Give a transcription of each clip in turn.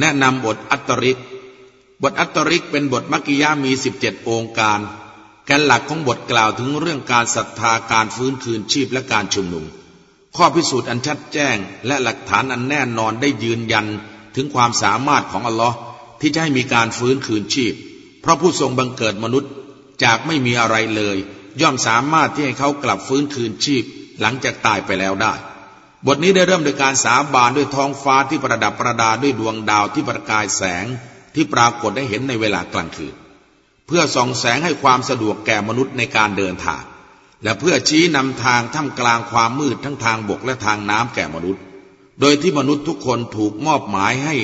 แนะนำบทอัตตริก บทอัตตริกเป็นบทมักกิยามี17องค์การ แกนหลักของบทกล่าวถึงเรื่องการศรัทธาการฟื้นคืนชีพและการชุมนุม ข้อพิสูจน์อันชัดแจ้ง และหลักฐานอันแน่นอนได้ยืนยันถึงความสามารถของอัลลอฮ์ที่จะให้มีการฟื้นคืนชีพ เพราะผู้ทรงบังเกิดมนุษย์จากไม่มีอะไรเลย ย่อมสามารถที่ให้เขากลับฟื้นคืนชีพ หลังจากตายไปแล้วได้ บทนี้ได้เริ่มโดยการสาบานด้วยท้องฟ้าที่ประดับประดาด้วยดวงดาวที่ประกายแสงที่ปรากฏได้เห็นในเวลากลางคืน เพื่อส่องแสงให้ความสะดวกแก่มนุษย์ในการเดินทาง และเพื่อชี้นำทางท่ามกลางความมืดทั้งทางบกและทางน้ำแก่มนุษย์ โดยที่มนุษย์ทุกคนถูกมอบหมายให้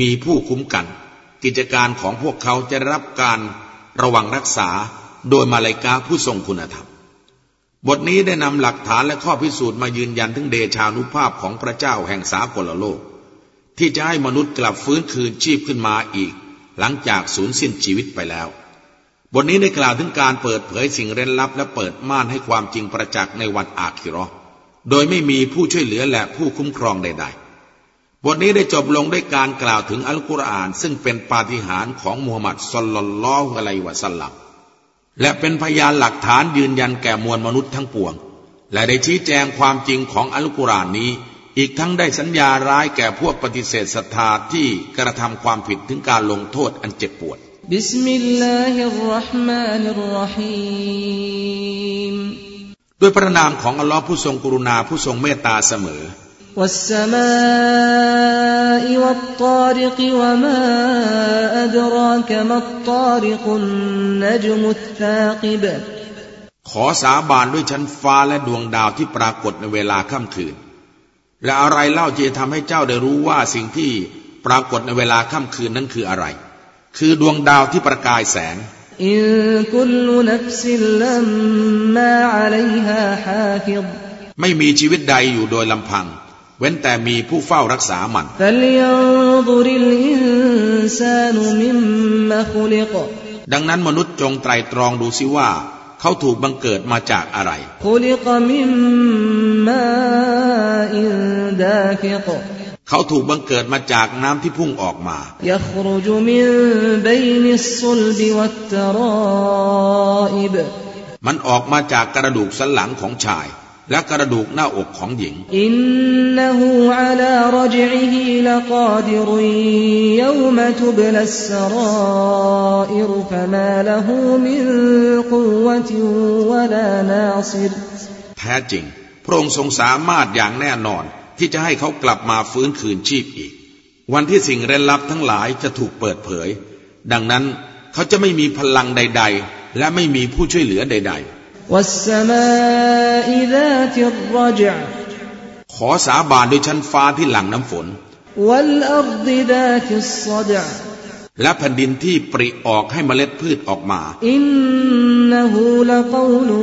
มีผู้คุ้มกัน กิจการของพวกเขาจะรับการระวังรักษาโดยมาลายกาผู้ทรงคุณธรรม บทนี้ได้นำหลักฐานและข้อพิสูจน์มายืนยันถึงเดชานุภาพของพระเจ้าแห่งสากลโลก ที่จะให้มนุษย์กลับฟื้นคืนชีพขึ้นมาอีก หลังจากสูญสิ้นชีวิตไปแล้ว บทนี้ได้กล่าวถึงการเปิดเผยสิ่งเร้นลับ และเปิดม่านให้ความจริงประจักษ์ในวันอาคิรอโดยไม่มีผู้ช่วยเหลือและผู้คุ้มครองใด ๆ บทนี้ได้จบลงด้วยการกล่าวถึงอัลกุรอาน ซึ่งเป็นปาฏิหาริย์ของมูฮัมหมัดสลลัลลอฮุอะลัยวะสัลลัม และเป็นพยานหลักฐานยืนยันแก่มวลมนุษย์ทั้งปวง และได้ชี้แจงความจริงของอัลกุรอานนี้ อีกทั้งได้สัญญาร้ายแก่พวกปฏิเสธศรัทธาที่กระทำความผิดถึงการลงโทษอันเจ็บปวดบิสมิลลาฮิรรห์มานิรรหีมด้วยพระนามของอัลลอฮ์ผู้ทรงกรุณาผู้ทรงเมตตาเสมอวัสมา والطارق وما أدراك ما الطارق النجم الثاقب ขอสาบานด้วยชั้นฟ้าและดวงดาวที่ปรากฏในเวลาค่ำคืน และอะไรเล่าจะทำให้เจ้าได้รู้ว่าสิ่งที่ปรากฏในเวลาค่ำคืนนั้นคืออะไร คือดวงดาวที่ประกายแสงอินคุลนัฟซิลลัมมาอะลัยฮาฮาฟิฎไม่มีชีวิตใดอยู่โดยลำพัง เว้นแต่มีผู้เฝ้ารักษามัน ดังนั้นมนุษย์จงไตรตรองดูสิว่า เขาถูกบังเกิดมาจากอะไร เขาถูกบังเกิดมาจากน้ำที่พุ่งออกมา มันออกมาจากกระดูกสันหลังของชาย และกระดูกหน้าอกของหญิง อินนหูอัลารจฮิลกาดิรุยมทุบลัสราอิรฟมาลหูมินกุวติวลานาซิรแท้จริง พระองค์ทรงสามารถอย่างแน่นอนที่จะให้เขากลับมาฟื้นคืนชีพอีก วันที่สิ่งเร้นลับทั้งหลายจะถูกเปิดเผย ดังนั้นเขาจะไม่มีพลังใด ๆ และไม่มีผู้ช่วยเหลือใด ๆ والسماء ذات الرجع ขอสาบานด้วยชั้นฟ้าที่หลังน้ำฝน والأرض ذات الصدع และแผ่นดินที่ปริออกให้เมล็ดพืชออกมาอินนหูลกอลุ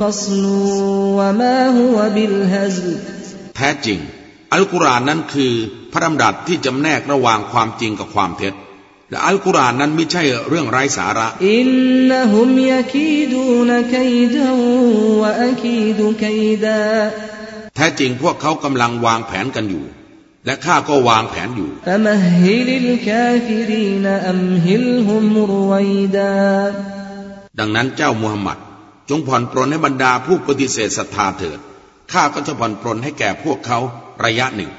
ฟัสลวะมาฮุวบิลฮซลแท้จริง อัลกุรอานนั้นคือพระดำรัสที่จำแนกระหว่างความจริงกับความเท็จ และอัลกุรอานนั้นไม่ใช่เรื่องไร้สาระ อินนฮุมยาคีดูนคัยดวะอคีดุคัยดาแท้จริงพวกเขากำลังวางแผนกันอยู่ และข้าก็วางแผนอยู่ดังนั้นเจ้ามูฮัมหมัด จงผ่อนปรนให้บรรดาผู้ปฏิเสธศรัทธาเถิดข้าก็จะผ่อนปรนให้แก่พวกเขาระยะหนึ่ง